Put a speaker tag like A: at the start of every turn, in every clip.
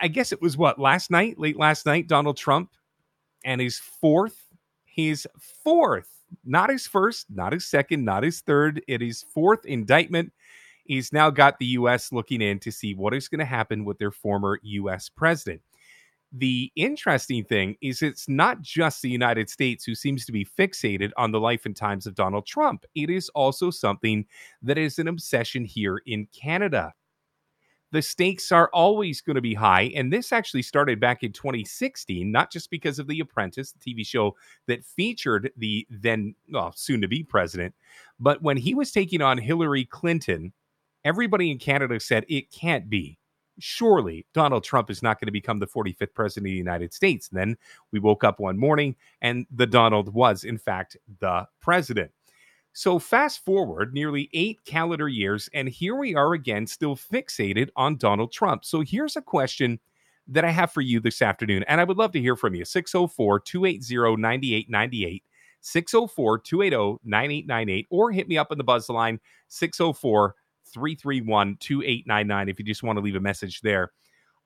A: I guess it was what last night, late last night, Donald Trump and his fourth, his fourth, not his first, not his second, not his third, it is fourth indictment. He's now got the U.S. looking in to see what is going to happen with their former U.S. president. The interesting thing is, it's not just the United States who seems to be fixated on the life and times of Donald Trump. It is also something that is an obsession here in Canada the stakes are always going to be high. And this actually started back in 2016, not just because of The Apprentice, the TV show that featured the then well, soon to be president, but when he was taking on Hillary Clinton, everybody in Canada said it can't be. Surely Donald Trump is not going to become the 45th president of the United States. And then we woke up one morning and the Donald was, in fact, the president. So, fast forward nearly eight calendar years, and here we are again, still fixated on Donald Trump. So, here's a question that I have for you this afternoon, and I would love to hear from you 604 280 9898. 604 280 9898, or hit me up on the buzz line 604 331 2899 if you just want to leave a message there.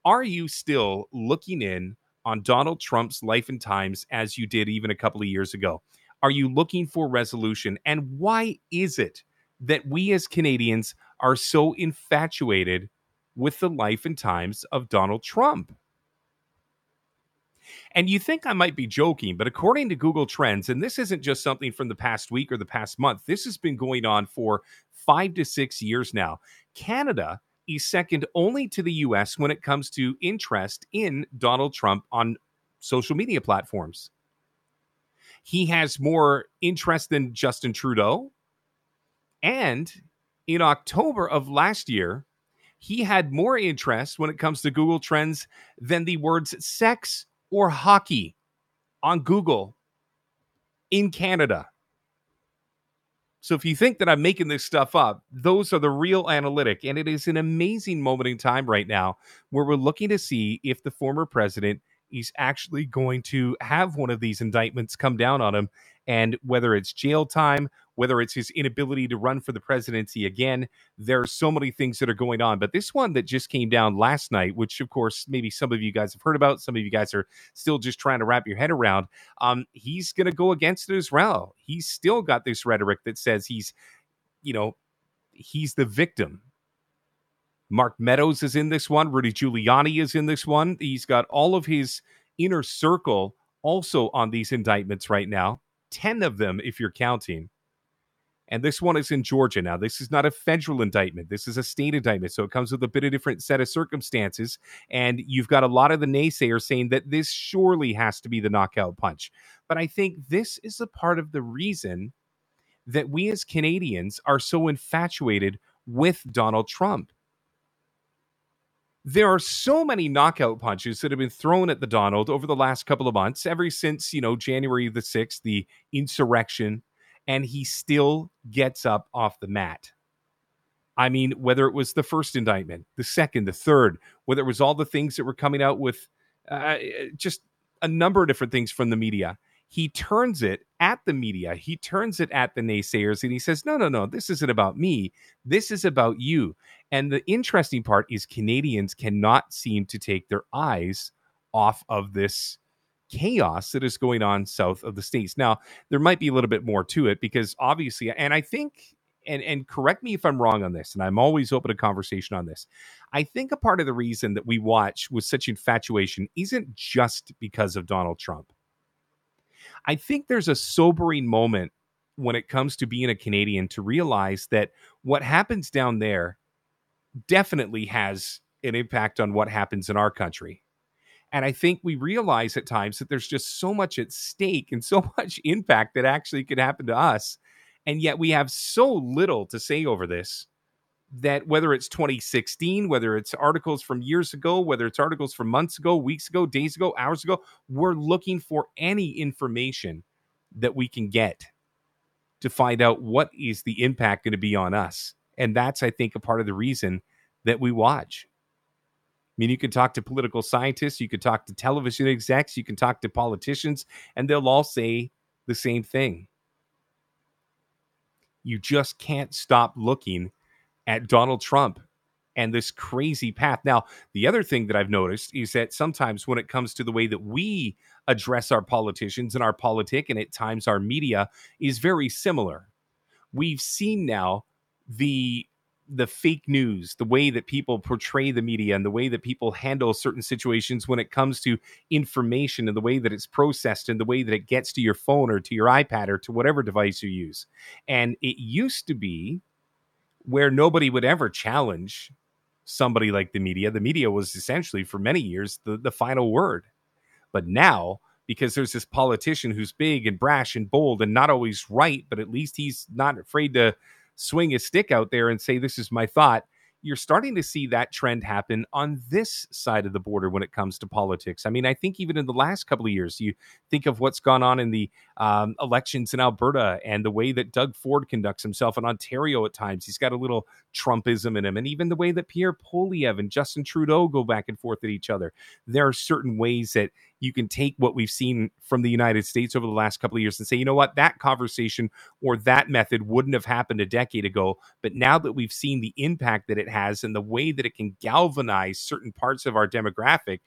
A: Are you still looking in on Donald Trump's life and times as you did even a couple of years ago? Are you looking for resolution? And why is it that we as Canadians are so infatuated with the life and times of Donald Trump? And you think I might be joking, but according to Google Trends, and this isn't just something from the past week or the past month, this has been going on for five to six years now. Canada is second only to the US when it comes to interest in Donald Trump on social media platforms. He has more interest than Justin Trudeau. And in October of last year, he had more interest when it comes to Google Trends than the words sex or hockey on Google in Canada. So if you think that I'm making this stuff up, those are the real analytic. And it is an amazing moment in time right now where we're looking to see if the former president he's actually going to have one of these indictments come down on him. And whether it's jail time, whether it's his inability to run for the presidency again, there are so many things that are going on. But this one that just came down last night, which of course maybe some of you guys have heard about, some of you guys are still just trying to wrap your head around. Um, he's going to go against it as well. He's still got this rhetoric that says he's, you know, he's the victim Mark Meadows is in this one. Rudy Giuliani is in this one. He's got all of his inner circle also on these indictments right now 10 of them, if you're counting. And this one is in Georgia now. This is not a federal indictment. This is a state indictment. So it comes with a bit of different set of circumstances. And you've got a lot of the naysayers saying that this surely has to be the knockout punch. But I think this is a part of the reason that we as Canadians are so infatuated with Donald Trump there are so many knockout punches that have been thrown at the Donald over the last couple of months, ever since, you know, January the 6th, the insurrection, and he still gets up off the mat. I mean, whether it was the first indictment, the second, the third, whether it was all the things that were coming out with uh, just a number of different things from the media he turns it at the media. He turns it at the naysayers and he says, No, no, no, this isn't about me. This is about you. And the interesting part is Canadians cannot seem to take their eyes off of this chaos that is going on south of the states. Now, there might be a little bit more to it because obviously, and I think, and and correct me if I'm wrong on this, and I'm always open to conversation on this. I think a part of the reason that we watch with such infatuation isn't just because of Donald Trump. I think there's a sobering moment when it comes to being a Canadian to realize that what happens down there definitely has an impact on what happens in our country. And I think we realize at times that there's just so much at stake and so much impact that actually could happen to us. And yet we have so little to say over this that whether it's 2016, whether it's articles from years ago, whether it's articles from months ago, weeks ago, days ago, hours ago, we're looking for any information that we can get to find out what is the impact going to be on us. And that's, I think, a part of the reason that we watch. I mean, you can talk to political scientists, you can talk to television execs, you can talk to politicians, and they'll all say the same thing. You just can't stop looking at Donald Trump and this crazy path. Now, the other thing that I've noticed is that sometimes when it comes to the way that we address our politicians and our politic, and at times our media, is very similar. We've seen now the the fake news, the way that people portray the media and the way that people handle certain situations when it comes to information and the way that it's processed and the way that it gets to your phone or to your iPad or to whatever device you use. And it used to be where nobody would ever challenge somebody like the media. The media was essentially for many years the, the final word. But now, because there's this politician who's big and brash and bold and not always right, but at least he's not afraid to swing his stick out there and say, This is my thought you're starting to see that trend happen on this side of the border when it comes to politics. I mean, I think even in the last couple of years, you think of what's gone on in the um, elections in Alberta and the way that Doug Ford conducts himself in Ontario at times. He's got a little Trumpism in him, and even the way that Pierre Poilievre and Justin Trudeau go back and forth at each other. There are certain ways that you can take what we've seen from the United States over the last couple of years and say, you know what, that conversation or that method wouldn't have happened a decade ago. But now that we've seen the impact that it has and the way that it can galvanize certain parts of our demographic,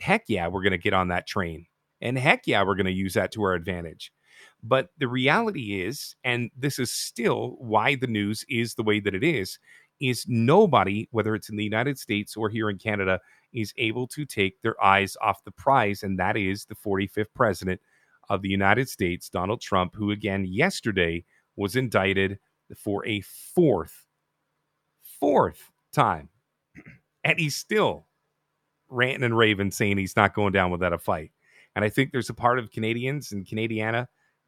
A: heck yeah, we're going to get on that train. And heck yeah, we're going to use that to our advantage. But the reality is, and this is still why the news is the way that it is, is nobody, whether it's in the United States or here in Canada, is able to take their eyes off the prize, and that is the 45th president of the United States, Donald Trump, who again yesterday was indicted for a fourth, fourth time. And he's still ranting and raving saying he's not going down without a fight. And I think there's a part of Canadians and Canadiana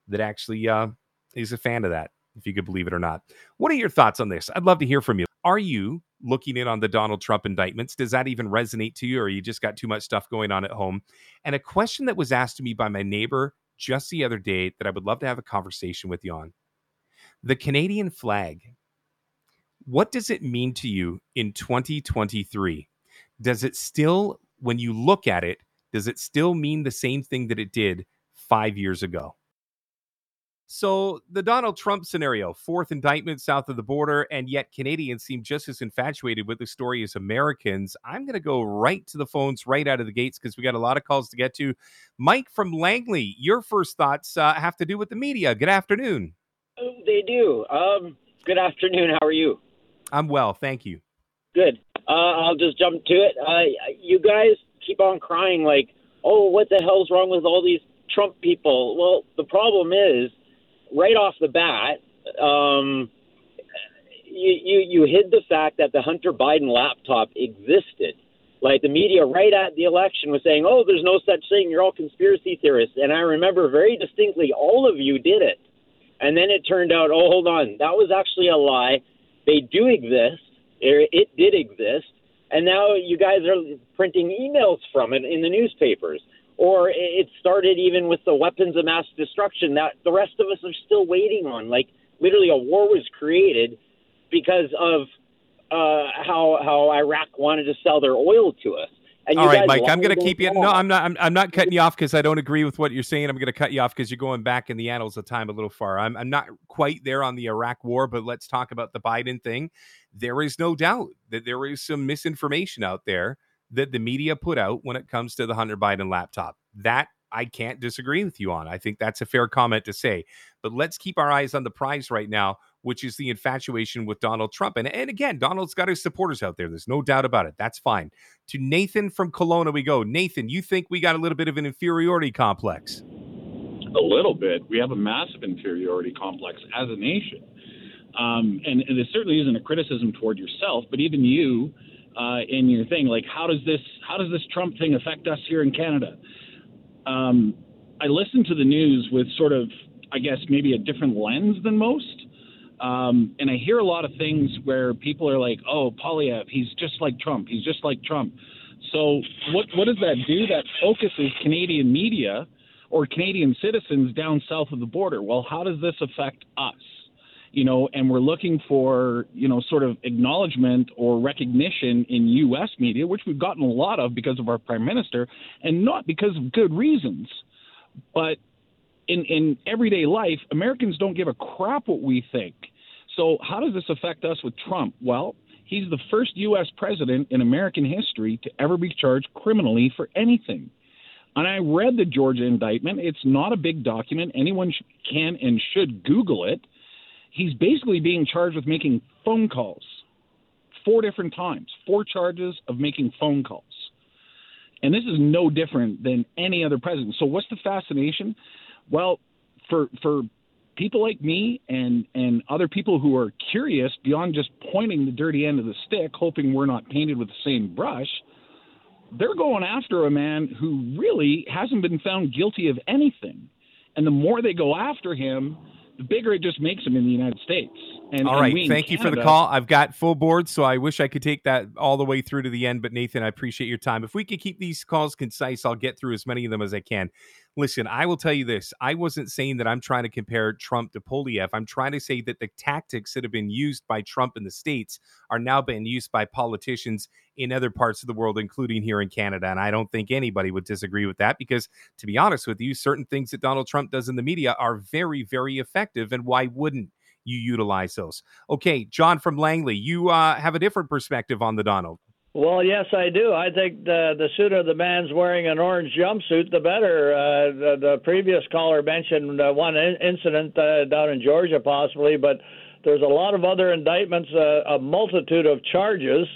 A: that actually uh, is a fan of that, if you could believe it or not. What are your thoughts on this? I'd love to hear from you. Are you looking in on the Donald Trump indictments? Does that even resonate to you, or you just got too much stuff going on at home? And a question that was asked to me by my neighbor just the other day that I would love to have a conversation with you on the Canadian flag. What does it mean to you in 2023? Does it still, when you look at it, does it still mean the same thing that it did five years ago? So the Donald Trump scenario, fourth indictment south of the border, and yet Canadians seem just as infatuated with the story as Americans. I'm going to go right to the phones, right out of the gates, because we got a lot of calls to get to. Mike from Langley, your first thoughts uh, have to do with the media. Good afternoon.
B: Oh, they do. Um, good afternoon. How are you?
A: I'm well, thank you.
B: Good. Uh, I'll just jump to it. Uh, you guys keep on crying like, "Oh, what the hell's wrong with all these Trump people?" Well, the problem is right off the bat, um, you, you you hid the fact that the Hunter Biden laptop existed. Like the media, right at the election, was saying, "Oh, there's no such thing. You're all conspiracy theorists." And I remember very distinctly, all of you did it. And then it turned out, oh, hold on, that was actually a lie. They do exist. It did exist. And now you guys are printing emails from it in the newspapers or it started even with the weapons of mass destruction that the rest of us are still waiting on. Like literally, a war was created because of uh, how how Iraq wanted to sell their oil to us.
A: And All right, Mike, I'm going to keep you. No, I'm not. I'm, I'm not cutting you off because I don't agree with what you're saying. I'm going to cut you off because you're going back in the annals of time a little far. I'm, I'm not quite there on the Iraq War, but let's talk about the Biden thing. There is no doubt that there is some misinformation out there that the media put out when it comes to the Hunter Biden laptop. That I can't disagree with you on. I think that's a fair comment to say. But let's keep our eyes on the prize right now, which is the infatuation with Donald Trump. And, and again, Donald's got his supporters out there. There's no doubt about it. That's fine. To Nathan from Kelowna, we go. Nathan, you think we got a little bit of an inferiority complex?
C: A little bit. We have a massive inferiority complex as a nation. Um, and, and this certainly isn't a criticism toward yourself, but even you uh, in your thing. Like, how does this how does this Trump thing affect us here in Canada? Um, I listen to the news with sort of, I guess, maybe a different lens than most. Um, and I hear a lot of things where people are like, "Oh, Poilievre, he's just like Trump. He's just like Trump." So what what does that do? That focuses Canadian media or Canadian citizens down south of the border. Well, how does this affect us? You know, and we're looking for, you know, sort of acknowledgement or recognition in U.S. media, which we've gotten a lot of because of our prime minister, and not because of good reasons. But in, in everyday life, Americans don't give a crap what we think. So, how does this affect us with Trump? Well, He's the first U.S. president in American history to ever be charged criminally for anything. And I read the Georgia indictment. It's not a big document. Anyone can and should Google it. He's basically being charged with making phone calls four different times, four charges of making phone calls. And this is no different than any other president. So what's the fascination? Well, for for people like me and and other people who are curious beyond just pointing the dirty end of the stick, hoping we're not painted with the same brush, they're going after a man who really hasn't been found guilty of anything. And the more they go after him, the bigger it just makes them in the United States.
A: And, all right, thank you for the call. I've got full board, so I wish I could take that all the way through to the end. But Nathan, I appreciate your time. If we could keep these calls concise, I'll get through as many of them as I can. Listen, I will tell you this. I wasn't saying that I'm trying to compare Trump to Poilievre. I'm trying to say that the tactics that have been used by Trump in the States are now being used by politicians in other parts of the world, including here in Canada. And I don't think anybody would disagree with that because, to be honest with you, certain things that Donald Trump does in the media are very, very effective. And why wouldn't you utilize those. Okay, John from Langley, you uh, have a different perspective on the Donald.
D: Well, yes, I do. I think the the sooner the man's wearing an orange jumpsuit, the better. Uh, the, the previous caller mentioned uh, one in- incident uh, down in Georgia, possibly, but there's a lot of other indictments, uh, a multitude of charges.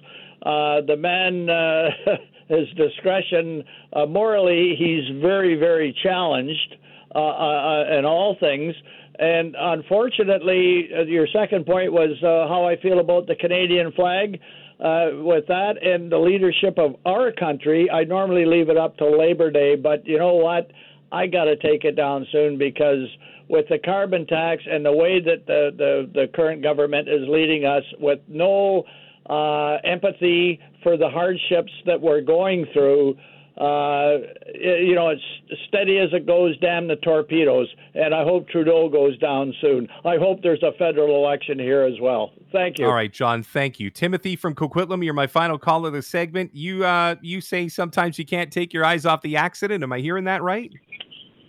D: Uh, the man, uh, his discretion, uh, morally, he's very, very challenged uh, uh, in all things. And unfortunately, uh, your second point was uh, how I feel about the Canadian flag. Uh, with that and the leadership of our country, I normally leave it up till Labor Day, but you know what? I got to take it down soon because with the carbon tax and the way that the, the, the current government is leading us with no uh, empathy for the hardships that we're going through, uh, you know, it's steady as it goes, damn the torpedoes. And I hope Trudeau goes down soon. I hope there's a federal election here as well. Thank you.
A: All right, John. Thank you, Timothy from Coquitlam. You're my final call of the segment. You uh, you say sometimes you can't take your eyes off the accident. Am I hearing that right?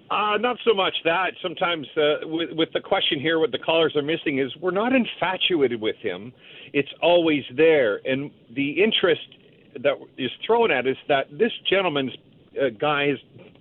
E: Uh, not so much that. Sometimes uh, with, with the question here, what the callers are missing is we're not infatuated with him. It's always there, and the interest that is thrown at is that this gentleman's uh, guy has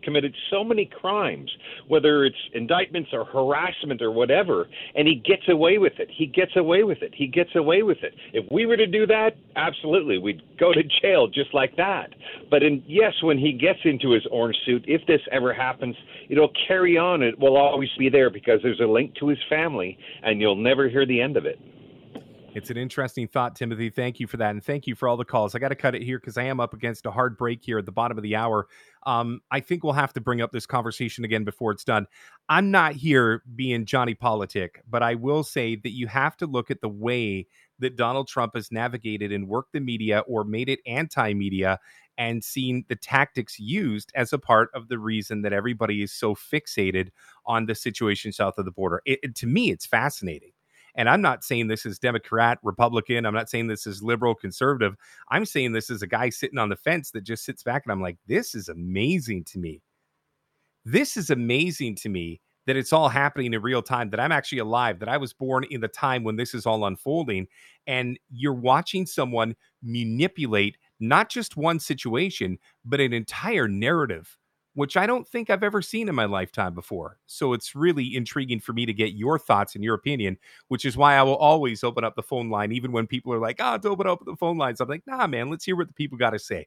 E: committed so many crimes, whether it's indictments or harassment or whatever, and he gets away with it. He gets away with it. He gets away with it. If we were to do that, absolutely, we'd go to jail just like that. But in, yes, when he gets into his orange suit, if this ever happens, it'll carry on. It will always be there because there's a link to his family, and you'll never hear the end of it.
A: It's an interesting thought, Timothy. Thank you for that. And thank you for all the calls. I got to cut it here because I am up against a hard break here at the bottom of the hour. Um, I think we'll have to bring up this conversation again before it's done. I'm not here being Johnny Politic, but I will say that you have to look at the way that Donald Trump has navigated and worked the media or made it anti media and seen the tactics used as a part of the reason that everybody is so fixated on the situation south of the border. It, it, to me, it's fascinating. And I'm not saying this is Democrat, Republican. I'm not saying this is liberal, conservative. I'm saying this is a guy sitting on the fence that just sits back and I'm like, this is amazing to me. This is amazing to me that it's all happening in real time, that I'm actually alive, that I was born in the time when this is all unfolding. And you're watching someone manipulate not just one situation, but an entire narrative which I don't think I've ever seen in my lifetime before. So it's really intriguing for me to get your thoughts and your opinion, which is why I will always open up the phone line, even when people are like, oh, don't open up the phone lines. I'm like, nah, man, let's hear what the people got to say.